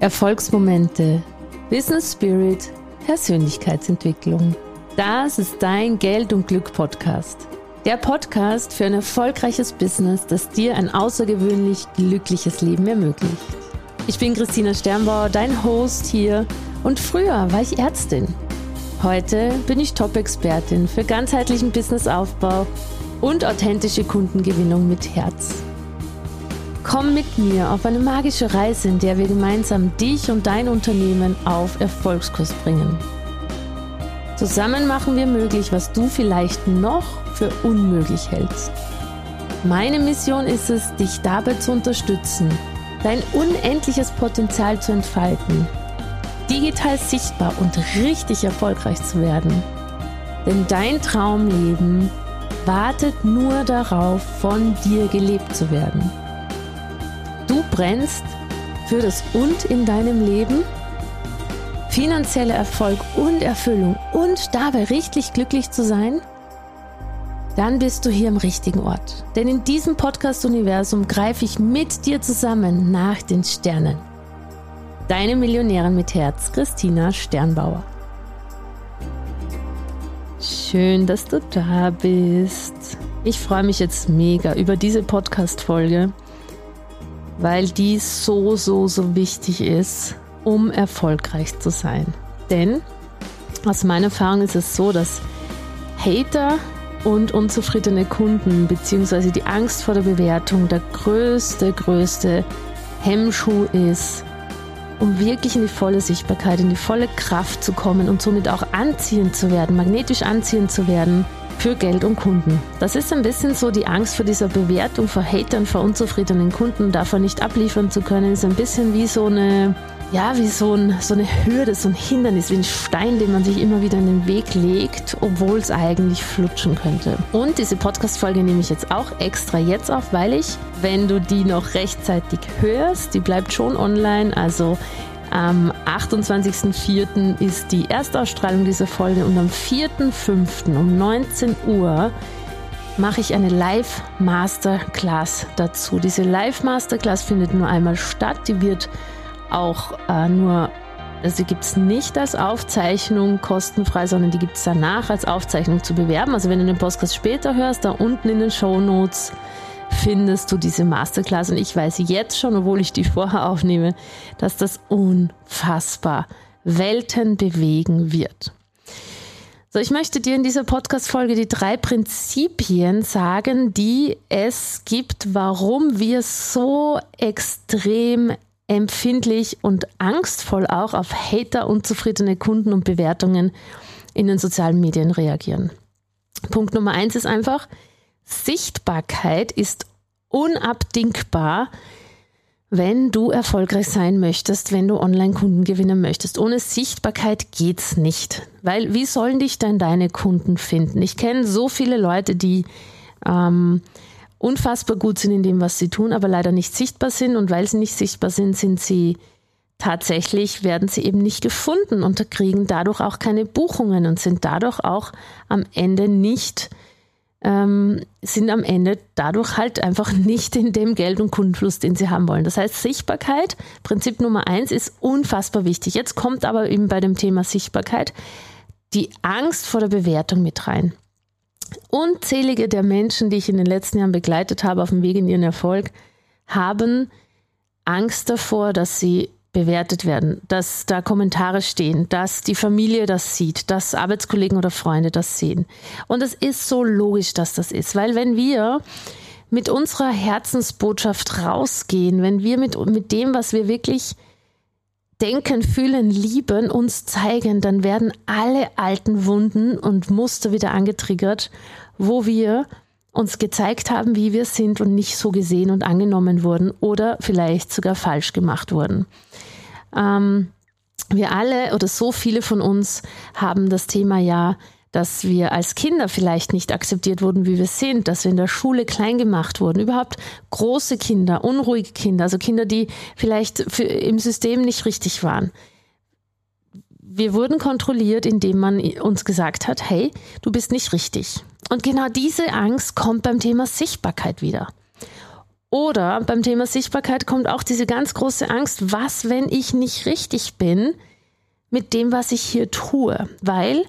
Erfolgsmomente, Business Spirit, Persönlichkeitsentwicklung. Das ist dein Geld und Glück Podcast. Der Podcast für ein erfolgreiches Business, das dir ein außergewöhnlich glückliches Leben ermöglicht. Ich bin Christina Sternbauer, dein Host hier und früher war ich Ärztin. Heute bin ich Top-Expertin für ganzheitlichen Businessaufbau und authentische Kundengewinnung mit Herz. Komm mit mir auf eine magische Reise, in der wir gemeinsam dich und dein Unternehmen auf Erfolgskurs bringen. Zusammen machen wir möglich, was du vielleicht noch für unmöglich hältst. Meine Mission ist es, dich dabei zu unterstützen, dein unendliches Potenzial zu entfalten, digital sichtbar und richtig erfolgreich zu werden. Denn dein Traumleben wartet nur darauf, von dir gelebt zu werden. Brennst für das Und in deinem Leben, finanzieller Erfolg und Erfüllung und dabei richtig glücklich zu sein? Dann bist du hier im richtigen Ort. Denn in diesem Podcast-Universum greife ich mit dir zusammen nach den Sternen. Deine Millionärin mit Herz, Christina Sternbauer. Schön, dass du da bist. Ich freue mich jetzt mega über diese Podcast-Folge weil die so, so, so wichtig ist, um erfolgreich zu sein. Denn aus meiner Erfahrung ist es so, dass Hater und unzufriedene Kunden beziehungsweise die Angst vor der Bewertung der größte, größte Hemmschuh ist, um wirklich in die volle Sichtbarkeit, in die volle Kraft zu kommen und somit auch anziehend zu werden, magnetisch anziehend zu werden für Geld und Kunden. Das ist ein bisschen so die Angst vor dieser Bewertung, vor Hatern, vor unzufriedenen Kunden, davon nicht abliefern zu können, ist ein bisschen wie so eine, ja, wie so, ein, so eine Hürde, so ein Hindernis, wie ein Stein, den man sich immer wieder in den Weg legt, obwohl es eigentlich flutschen könnte. Und diese Podcast-Folge nehme ich jetzt auch extra jetzt auf, weil ich, wenn du die noch rechtzeitig hörst, die bleibt schon online, also am 28.04. ist die Erstausstrahlung dieser Folge und am 4.05. um 19 Uhr mache ich eine Live-Masterclass dazu. Diese Live-Masterclass findet nur einmal statt. Die wird auch äh, nur, also gibt es nicht als Aufzeichnung kostenfrei, sondern die gibt es danach als Aufzeichnung zu bewerben. Also wenn du den Podcast später hörst, da unten in den Show Notes findest du diese Masterclass. Und ich weiß jetzt schon, obwohl ich die vorher aufnehme, dass das unfassbar Welten bewegen wird. So, ich möchte dir in dieser Podcast-Folge die drei Prinzipien sagen, die es gibt, warum wir so extrem empfindlich und angstvoll auch auf Hater, unzufriedene Kunden und Bewertungen in den sozialen Medien reagieren. Punkt Nummer eins ist einfach, Sichtbarkeit ist unabdingbar, wenn du erfolgreich sein möchtest, wenn du Online-Kunden gewinnen möchtest. Ohne Sichtbarkeit geht's nicht. Weil wie sollen dich denn deine Kunden finden? Ich kenne so viele Leute, die ähm, unfassbar gut sind in dem, was sie tun, aber leider nicht sichtbar sind. Und weil sie nicht sichtbar sind, sind sie tatsächlich, werden sie eben nicht gefunden und kriegen dadurch auch keine Buchungen und sind dadurch auch am Ende nicht ähm, sind am Ende dadurch halt einfach nicht in dem Geld- und Kundenfluss, den sie haben wollen. Das heißt, Sichtbarkeit, Prinzip Nummer eins, ist unfassbar wichtig. Jetzt kommt aber eben bei dem Thema Sichtbarkeit die Angst vor der Bewertung mit rein. Unzählige der Menschen, die ich in den letzten Jahren begleitet habe auf dem Weg in ihren Erfolg, haben Angst davor, dass sie bewertet werden, dass da Kommentare stehen, dass die Familie das sieht, dass Arbeitskollegen oder Freunde das sehen. Und es ist so logisch, dass das ist, weil wenn wir mit unserer Herzensbotschaft rausgehen, wenn wir mit, mit dem, was wir wirklich denken, fühlen, lieben, uns zeigen, dann werden alle alten Wunden und Muster wieder angetriggert, wo wir uns gezeigt haben, wie wir sind und nicht so gesehen und angenommen wurden oder vielleicht sogar falsch gemacht wurden. Ähm, wir alle oder so viele von uns haben das Thema ja, dass wir als Kinder vielleicht nicht akzeptiert wurden, wie wir sind, dass wir in der Schule klein gemacht wurden, überhaupt große Kinder, unruhige Kinder, also Kinder, die vielleicht im System nicht richtig waren. Wir wurden kontrolliert, indem man uns gesagt hat, hey, du bist nicht richtig. Und genau diese Angst kommt beim Thema Sichtbarkeit wieder. Oder beim Thema Sichtbarkeit kommt auch diese ganz große Angst, was, wenn ich nicht richtig bin mit dem, was ich hier tue? Weil,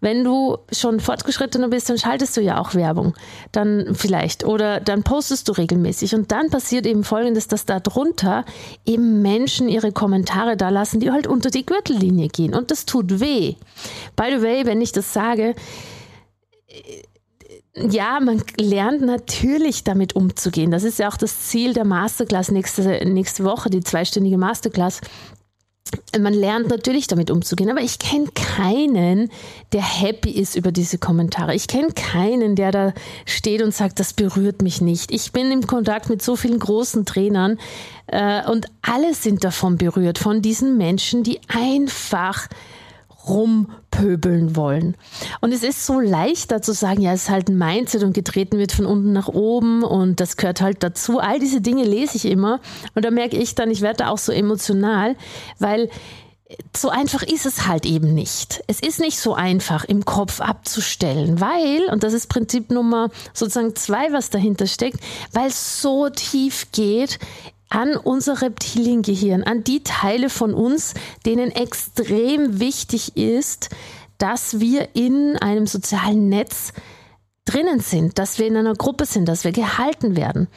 wenn du schon fortgeschrittener bist, dann schaltest du ja auch Werbung. Dann vielleicht. Oder dann postest du regelmäßig. Und dann passiert eben Folgendes, dass da drunter eben Menschen ihre Kommentare da lassen, die halt unter die Gürtellinie gehen. Und das tut weh. By the way, wenn ich das sage, ja, man lernt natürlich damit umzugehen. Das ist ja auch das Ziel der Masterclass nächste, nächste Woche, die zweistündige Masterclass. Man lernt natürlich damit umzugehen, aber ich kenne keinen, der happy ist über diese Kommentare. Ich kenne keinen, der da steht und sagt, das berührt mich nicht. Ich bin im Kontakt mit so vielen großen Trainern äh, und alle sind davon berührt, von diesen Menschen, die einfach rumpöbeln wollen. Und es ist so leichter zu sagen, ja, es ist halt ein Mindset und getreten wird von unten nach oben und das gehört halt dazu. All diese Dinge lese ich immer und da merke ich dann, ich werde da auch so emotional, weil so einfach ist es halt eben nicht. Es ist nicht so einfach im Kopf abzustellen, weil, und das ist Prinzip Nummer sozusagen zwei, was dahinter steckt, weil es so tief geht an unser Reptiliengehirn, an die Teile von uns, denen extrem wichtig ist, dass wir in einem sozialen Netz drinnen sind, dass wir in einer Gruppe sind, dass wir gehalten werden.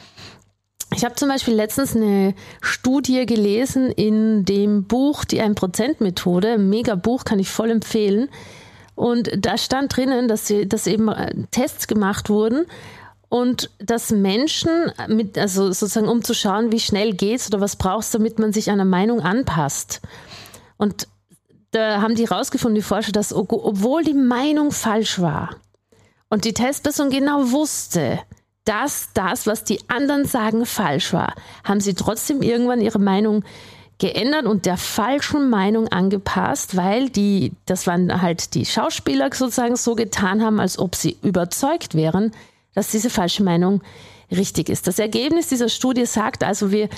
Ich habe zum Beispiel letztens eine Studie gelesen in dem Buch Die 1%-Methode, mega Buch, kann ich voll empfehlen. Und da stand drinnen, dass, sie, dass eben äh, Tests gemacht wurden und dass Menschen mit, also sozusagen um zu schauen, wie schnell geht's oder was brauchst, damit man sich einer Meinung anpasst. Und da haben die rausgefunden, die Forscher, dass obwohl die Meinung falsch war und die Testperson genau wusste, dass das, was die anderen sagen, falsch war, haben sie trotzdem irgendwann ihre Meinung geändert und der falschen Meinung angepasst, weil die, das waren halt die Schauspieler sozusagen so getan haben, als ob sie überzeugt wären, dass diese falsche Meinung richtig ist. Das Ergebnis dieser Studie sagt also, wir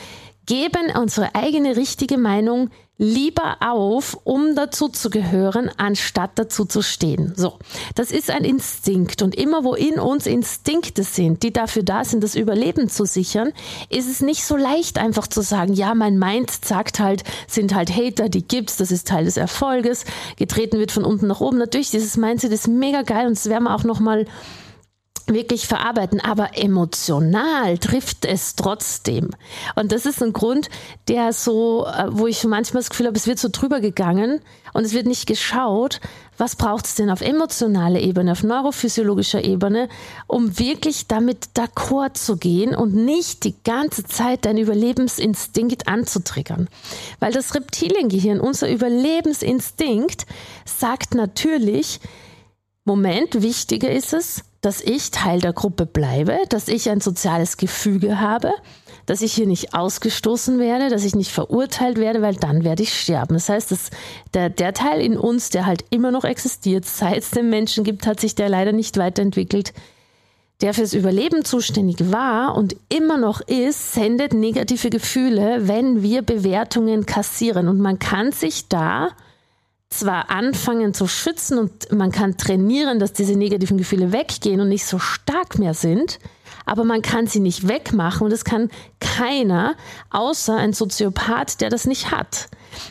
geben unsere eigene richtige Meinung lieber auf, um dazu zu gehören, anstatt dazu zu stehen. So, das ist ein Instinkt und immer wo in uns Instinkte sind, die dafür da sind, das Überleben zu sichern, ist es nicht so leicht einfach zu sagen, ja, mein Mind sagt halt, sind halt Hater, die gibt's, das ist Teil des Erfolges, getreten wird von unten nach oben. Natürlich, dieses Mindset ist mega geil und das werden wir auch noch mal wirklich verarbeiten, aber emotional trifft es trotzdem. Und das ist ein Grund, der so, äh, wo ich manchmal das Gefühl habe, es wird so drüber gegangen und es wird nicht geschaut, was braucht es denn auf emotionaler Ebene, auf neurophysiologischer Ebene, um wirklich damit d'accord zu gehen und nicht die ganze Zeit dein Überlebensinstinkt anzutriggern. Weil das Reptiliengehirn, unser Überlebensinstinkt, sagt natürlich, Moment, wichtiger ist es, dass ich Teil der Gruppe bleibe, dass ich ein soziales Gefüge habe, dass ich hier nicht ausgestoßen werde, dass ich nicht verurteilt werde, weil dann werde ich sterben. Das heißt, dass der, der Teil in uns, der halt immer noch existiert, seit es den Menschen gibt, hat sich der leider nicht weiterentwickelt, der fürs Überleben zuständig war und immer noch ist, sendet negative Gefühle, wenn wir Bewertungen kassieren. Und man kann sich da zwar anfangen zu schützen und man kann trainieren, dass diese negativen Gefühle weggehen und nicht so stark mehr sind, aber man kann sie nicht wegmachen und es kann keiner, außer ein Soziopath, der das nicht hat.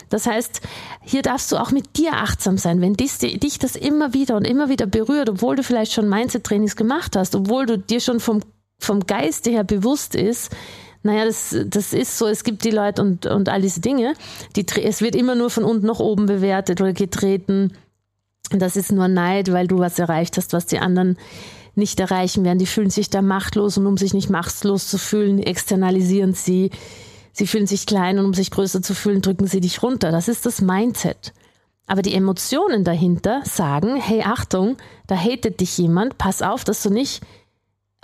Das heißt, hier darfst du auch mit dir achtsam sein, wenn dich, dich das immer wieder und immer wieder berührt, obwohl du vielleicht schon Mindset-Trainings gemacht hast, obwohl du dir schon vom, vom Geiste her bewusst ist, naja, das, das ist so, es gibt die Leute und, und all diese Dinge. Die, es wird immer nur von unten nach oben bewertet oder getreten. Das ist nur Neid, weil du was erreicht hast, was die anderen nicht erreichen werden. Die fühlen sich da machtlos und um sich nicht machtlos zu fühlen, externalisieren sie. Sie fühlen sich klein und um sich größer zu fühlen, drücken sie dich runter. Das ist das Mindset. Aber die Emotionen dahinter sagen, hey Achtung, da hatet dich jemand, pass auf, dass du nicht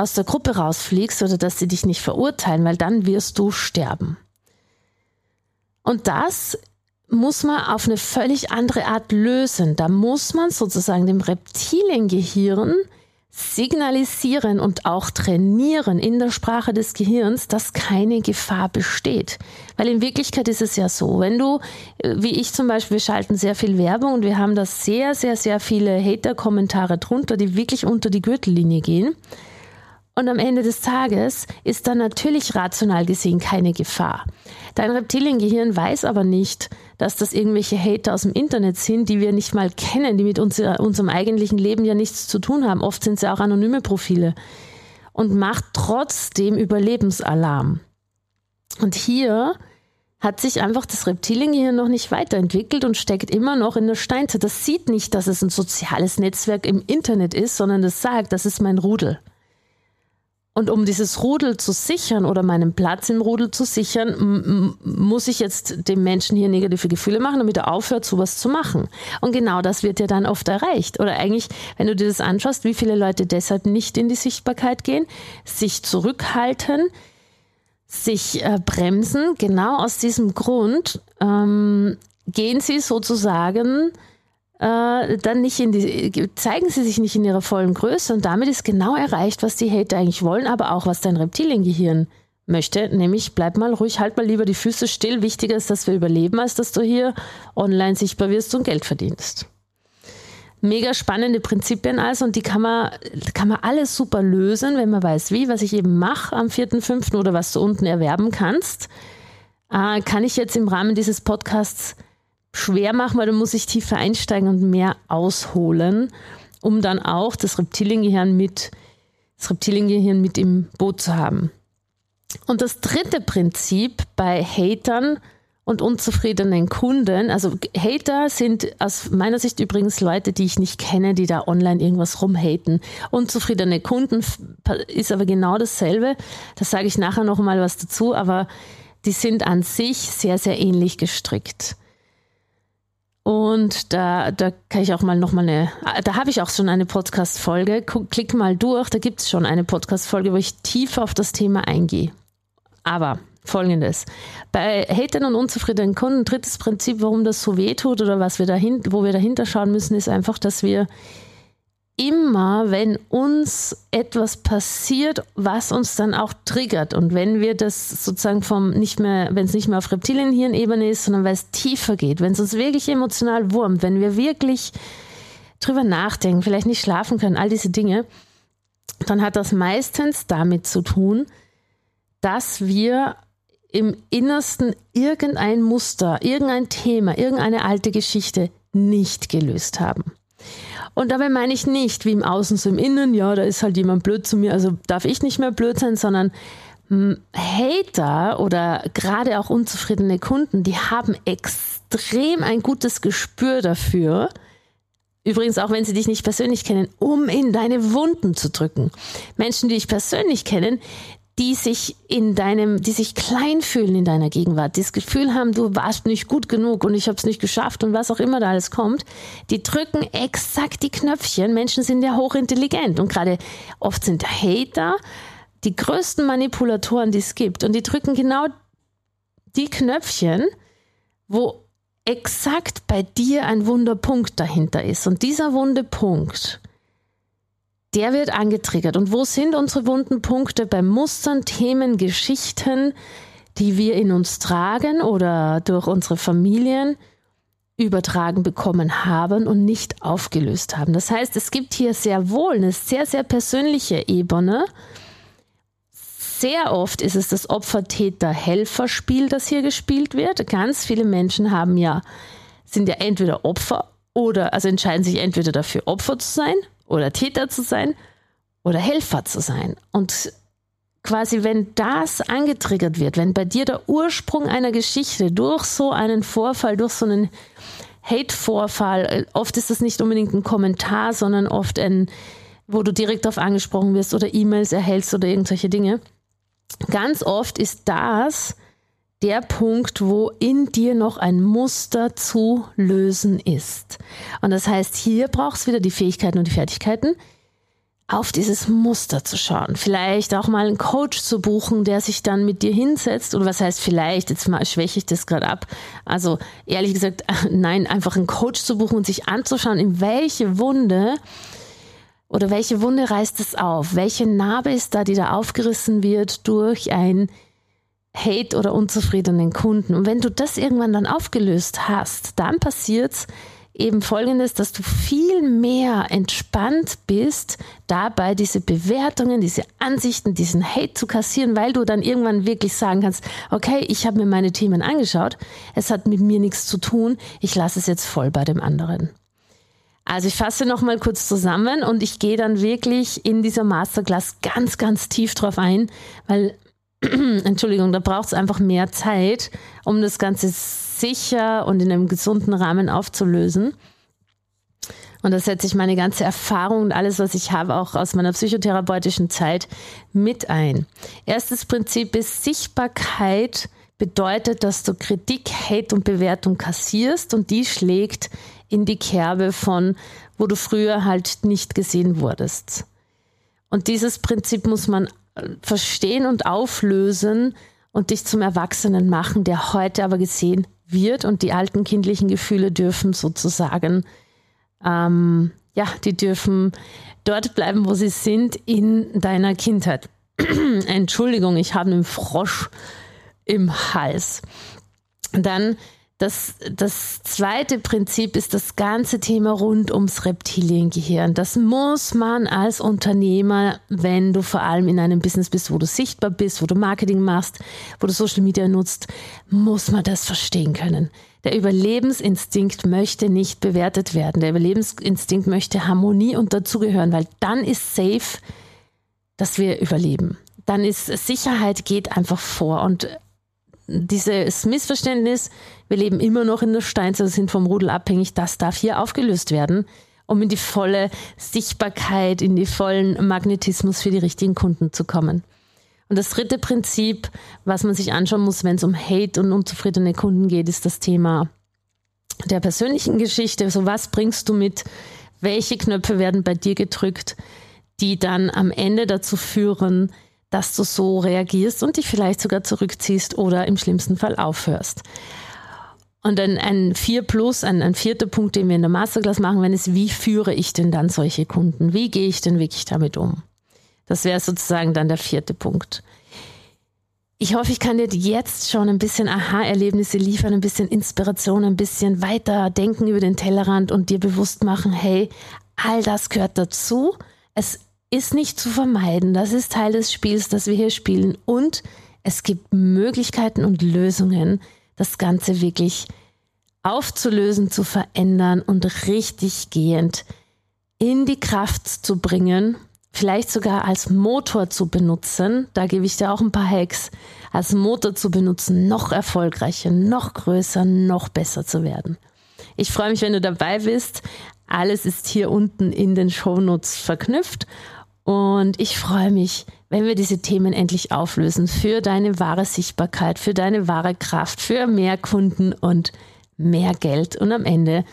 aus der Gruppe rausfliegst oder dass sie dich nicht verurteilen, weil dann wirst du sterben. Und das muss man auf eine völlig andere Art lösen. Da muss man sozusagen dem Reptiliengehirn signalisieren und auch trainieren in der Sprache des Gehirns, dass keine Gefahr besteht. Weil in Wirklichkeit ist es ja so, wenn du, wie ich zum Beispiel, wir schalten sehr viel Werbung und wir haben da sehr, sehr, sehr viele Hater-Kommentare drunter, die wirklich unter die Gürtellinie gehen. Und am Ende des Tages ist da natürlich rational gesehen keine Gefahr. Dein Reptiliengehirn weiß aber nicht, dass das irgendwelche Hater aus dem Internet sind, die wir nicht mal kennen, die mit uns, unserem eigentlichen Leben ja nichts zu tun haben. Oft sind sie auch anonyme Profile. Und macht trotzdem Überlebensalarm. Und hier hat sich einfach das Reptiliengehirn noch nicht weiterentwickelt und steckt immer noch in der Steinzeit. Das sieht nicht, dass es ein soziales Netzwerk im Internet ist, sondern das sagt, das ist mein Rudel. Und um dieses Rudel zu sichern oder meinen Platz im Rudel zu sichern, muss ich jetzt dem Menschen hier negative Gefühle machen, damit er aufhört, sowas zu machen. Und genau das wird ja dann oft erreicht. Oder eigentlich, wenn du dir das anschaust, wie viele Leute deshalb nicht in die Sichtbarkeit gehen, sich zurückhalten, sich äh, bremsen, genau aus diesem Grund ähm, gehen sie sozusagen äh, dann nicht in die, zeigen sie sich nicht in ihrer vollen Größe und damit ist genau erreicht, was die Hater eigentlich wollen, aber auch was dein Reptiliengehirn möchte, nämlich bleib mal ruhig, halt mal lieber die Füße still. Wichtiger ist, dass wir überleben, als dass du hier online sichtbar wirst und Geld verdienst. Mega spannende Prinzipien also und die kann man, kann man alles super lösen, wenn man weiß wie, was ich eben mache am 4.5. oder was du unten erwerben kannst. Äh, kann ich jetzt im Rahmen dieses Podcasts schwer machen, weil da muss ich tiefer einsteigen und mehr ausholen, um dann auch das Reptiliengehirn mit, das Reptiliengehirn mit im Boot zu haben. Und das dritte Prinzip bei Hatern und unzufriedenen Kunden, also Hater sind aus meiner Sicht übrigens Leute, die ich nicht kenne, die da online irgendwas rumhaten. Unzufriedene Kunden ist aber genau dasselbe. Da sage ich nachher noch mal was dazu, aber die sind an sich sehr, sehr ähnlich gestrickt. Und da, da kann ich auch mal noch mal eine, da habe ich auch schon eine Podcast-Folge. Klick mal durch, da gibt es schon eine Podcast-Folge, wo ich tiefer auf das Thema eingehe. Aber folgendes: Bei Hatern und unzufriedenen Kunden, drittes Prinzip, warum das so weh tut oder was wir dahin, wo wir dahinter schauen müssen, ist einfach, dass wir immer, wenn uns etwas passiert, was uns dann auch triggert und wenn wir das sozusagen vom nicht mehr, wenn es nicht mehr auf Reptilienhirnebene ist, sondern weil es tiefer geht, wenn es uns wirklich emotional wurmt, wenn wir wirklich drüber nachdenken, vielleicht nicht schlafen können, all diese Dinge, dann hat das meistens damit zu tun, dass wir im Innersten irgendein Muster, irgendein Thema, irgendeine alte Geschichte nicht gelöst haben. Und dabei meine ich nicht, wie im Außen so im Innen, ja, da ist halt jemand blöd zu mir, also darf ich nicht mehr blöd sein, sondern hm, Hater oder gerade auch unzufriedene Kunden, die haben extrem ein gutes Gespür dafür, übrigens auch wenn sie dich nicht persönlich kennen, um in deine Wunden zu drücken. Menschen, die dich persönlich kennen, die sich in deinem, die sich klein fühlen in deiner Gegenwart, die das Gefühl haben, du warst nicht gut genug und ich habe es nicht geschafft und was auch immer da alles kommt, die drücken exakt die Knöpfchen. Menschen sind ja hochintelligent und gerade oft sind Hater die größten Manipulatoren, die es gibt und die drücken genau die Knöpfchen, wo exakt bei dir ein Wunderpunkt dahinter ist und dieser Wunderpunkt der wird angetriggert. Und wo sind unsere wunden Punkte bei Mustern, Themen, Geschichten, die wir in uns tragen oder durch unsere Familien übertragen bekommen haben und nicht aufgelöst haben. Das heißt, es gibt hier sehr wohl eine sehr, sehr persönliche Ebene. Sehr oft ist es das Opfer-Täter-Helfer-Spiel, das hier gespielt wird. Ganz viele Menschen haben ja, sind ja entweder Opfer oder, also entscheiden sich entweder dafür, Opfer zu sein oder Täter zu sein oder Helfer zu sein. Und quasi, wenn das angetriggert wird, wenn bei dir der Ursprung einer Geschichte durch so einen Vorfall, durch so einen Hate-Vorfall, äh, oft ist das nicht unbedingt ein Kommentar, sondern oft ein, wo du direkt darauf angesprochen wirst oder E-Mails erhältst oder irgendwelche Dinge. Ganz oft ist das der Punkt, wo in dir noch ein Muster zu lösen ist. Und das heißt, hier brauchst du wieder die Fähigkeiten und die Fertigkeiten, auf dieses Muster zu schauen. Vielleicht auch mal einen Coach zu buchen, der sich dann mit dir hinsetzt. Oder was heißt vielleicht? Jetzt mal schwäche ich das gerade ab. Also ehrlich gesagt, nein, einfach einen Coach zu buchen und sich anzuschauen, in welche Wunde oder welche Wunde reißt es auf? Welche Narbe ist da, die da aufgerissen wird durch ein Hate oder unzufriedenen Kunden. Und wenn du das irgendwann dann aufgelöst hast, dann passiert's eben folgendes, dass du viel mehr entspannt bist, dabei diese Bewertungen, diese Ansichten, diesen Hate zu kassieren, weil du dann irgendwann wirklich sagen kannst, okay, ich habe mir meine Themen angeschaut, es hat mit mir nichts zu tun, ich lasse es jetzt voll bei dem anderen. Also ich fasse nochmal kurz zusammen und ich gehe dann wirklich in dieser Masterclass ganz, ganz tief drauf ein, weil, Entschuldigung, da braucht es einfach mehr Zeit, um das Ganze sicher und in einem gesunden Rahmen aufzulösen. Und da setze ich meine ganze Erfahrung und alles, was ich habe, auch aus meiner psychotherapeutischen Zeit mit ein. Erstes Prinzip ist Sichtbarkeit bedeutet, dass du Kritik, Hate und Bewertung kassierst und die schlägt in die Kerbe von, wo du früher halt nicht gesehen wurdest. Und dieses Prinzip muss man verstehen und auflösen und dich zum Erwachsenen machen, der heute aber gesehen wird und die alten kindlichen Gefühle dürfen sozusagen, ähm, ja, die dürfen dort bleiben, wo sie sind in deiner Kindheit. Entschuldigung, ich habe einen Frosch im Hals. Dann das, das zweite Prinzip ist das ganze Thema rund ums Reptiliengehirn. Das muss man als Unternehmer, wenn du vor allem in einem Business bist, wo du sichtbar bist, wo du Marketing machst, wo du Social Media nutzt, muss man das verstehen können. Der Überlebensinstinkt möchte nicht bewertet werden. Der Überlebensinstinkt möchte Harmonie und dazugehören, weil dann ist safe, dass wir überleben. Dann ist Sicherheit geht einfach vor und dieses Missverständnis, wir leben immer noch in der Steinzeit, sind vom Rudel abhängig, das darf hier aufgelöst werden, um in die volle Sichtbarkeit, in die vollen Magnetismus für die richtigen Kunden zu kommen. Und das dritte Prinzip, was man sich anschauen muss, wenn es um Hate und unzufriedene Kunden geht, ist das Thema der persönlichen Geschichte. So was bringst du mit? Welche Knöpfe werden bei dir gedrückt, die dann am Ende dazu führen, dass du so reagierst und dich vielleicht sogar zurückziehst oder im schlimmsten Fall aufhörst. Und ein, ein vier plus, ein, ein vierter Punkt, den wir in der Masterclass machen wenn ist, wie führe ich denn dann solche Kunden? Wie gehe ich denn wirklich damit um? Das wäre sozusagen dann der vierte Punkt. Ich hoffe, ich kann dir jetzt schon ein bisschen Aha-Erlebnisse liefern, ein bisschen Inspiration, ein bisschen weiter denken über den Tellerrand und dir bewusst machen, hey, all das gehört dazu. Es ist nicht zu vermeiden. Das ist Teil des Spiels, das wir hier spielen. Und es gibt Möglichkeiten und Lösungen, das Ganze wirklich aufzulösen, zu verändern und richtig gehend in die Kraft zu bringen, vielleicht sogar als Motor zu benutzen. Da gebe ich dir auch ein paar Hacks, als Motor zu benutzen, noch erfolgreicher, noch größer, noch besser zu werden. Ich freue mich, wenn du dabei bist. Alles ist hier unten in den Shownotes verknüpft und ich freue mich, wenn wir diese Themen endlich auflösen für deine wahre Sichtbarkeit, für deine wahre Kraft, für mehr Kunden und mehr Geld. Und am Ende,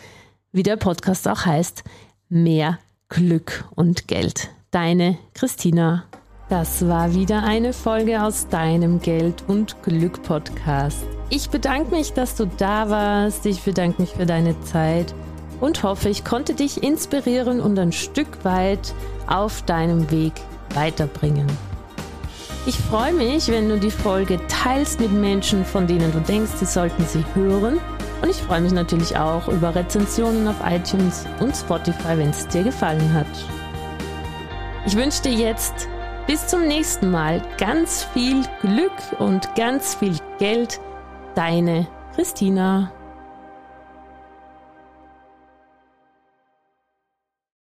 wie der Podcast auch heißt, mehr Glück und Geld. Deine Christina. Das war wieder eine Folge aus deinem Geld und Glück Podcast. Ich bedanke mich, dass du da warst. Ich bedanke mich für deine Zeit und hoffe, ich konnte dich inspirieren und ein Stück weit auf deinem Weg weiterbringen. Ich freue mich, wenn du die Folge teilst mit Menschen, von denen du denkst, sie sollten sie hören. Und ich freue mich natürlich auch über Rezensionen auf iTunes und Spotify, wenn es dir gefallen hat. Ich wünsche dir jetzt bis zum nächsten Mal ganz viel Glück und ganz viel Geld. Deine Christina.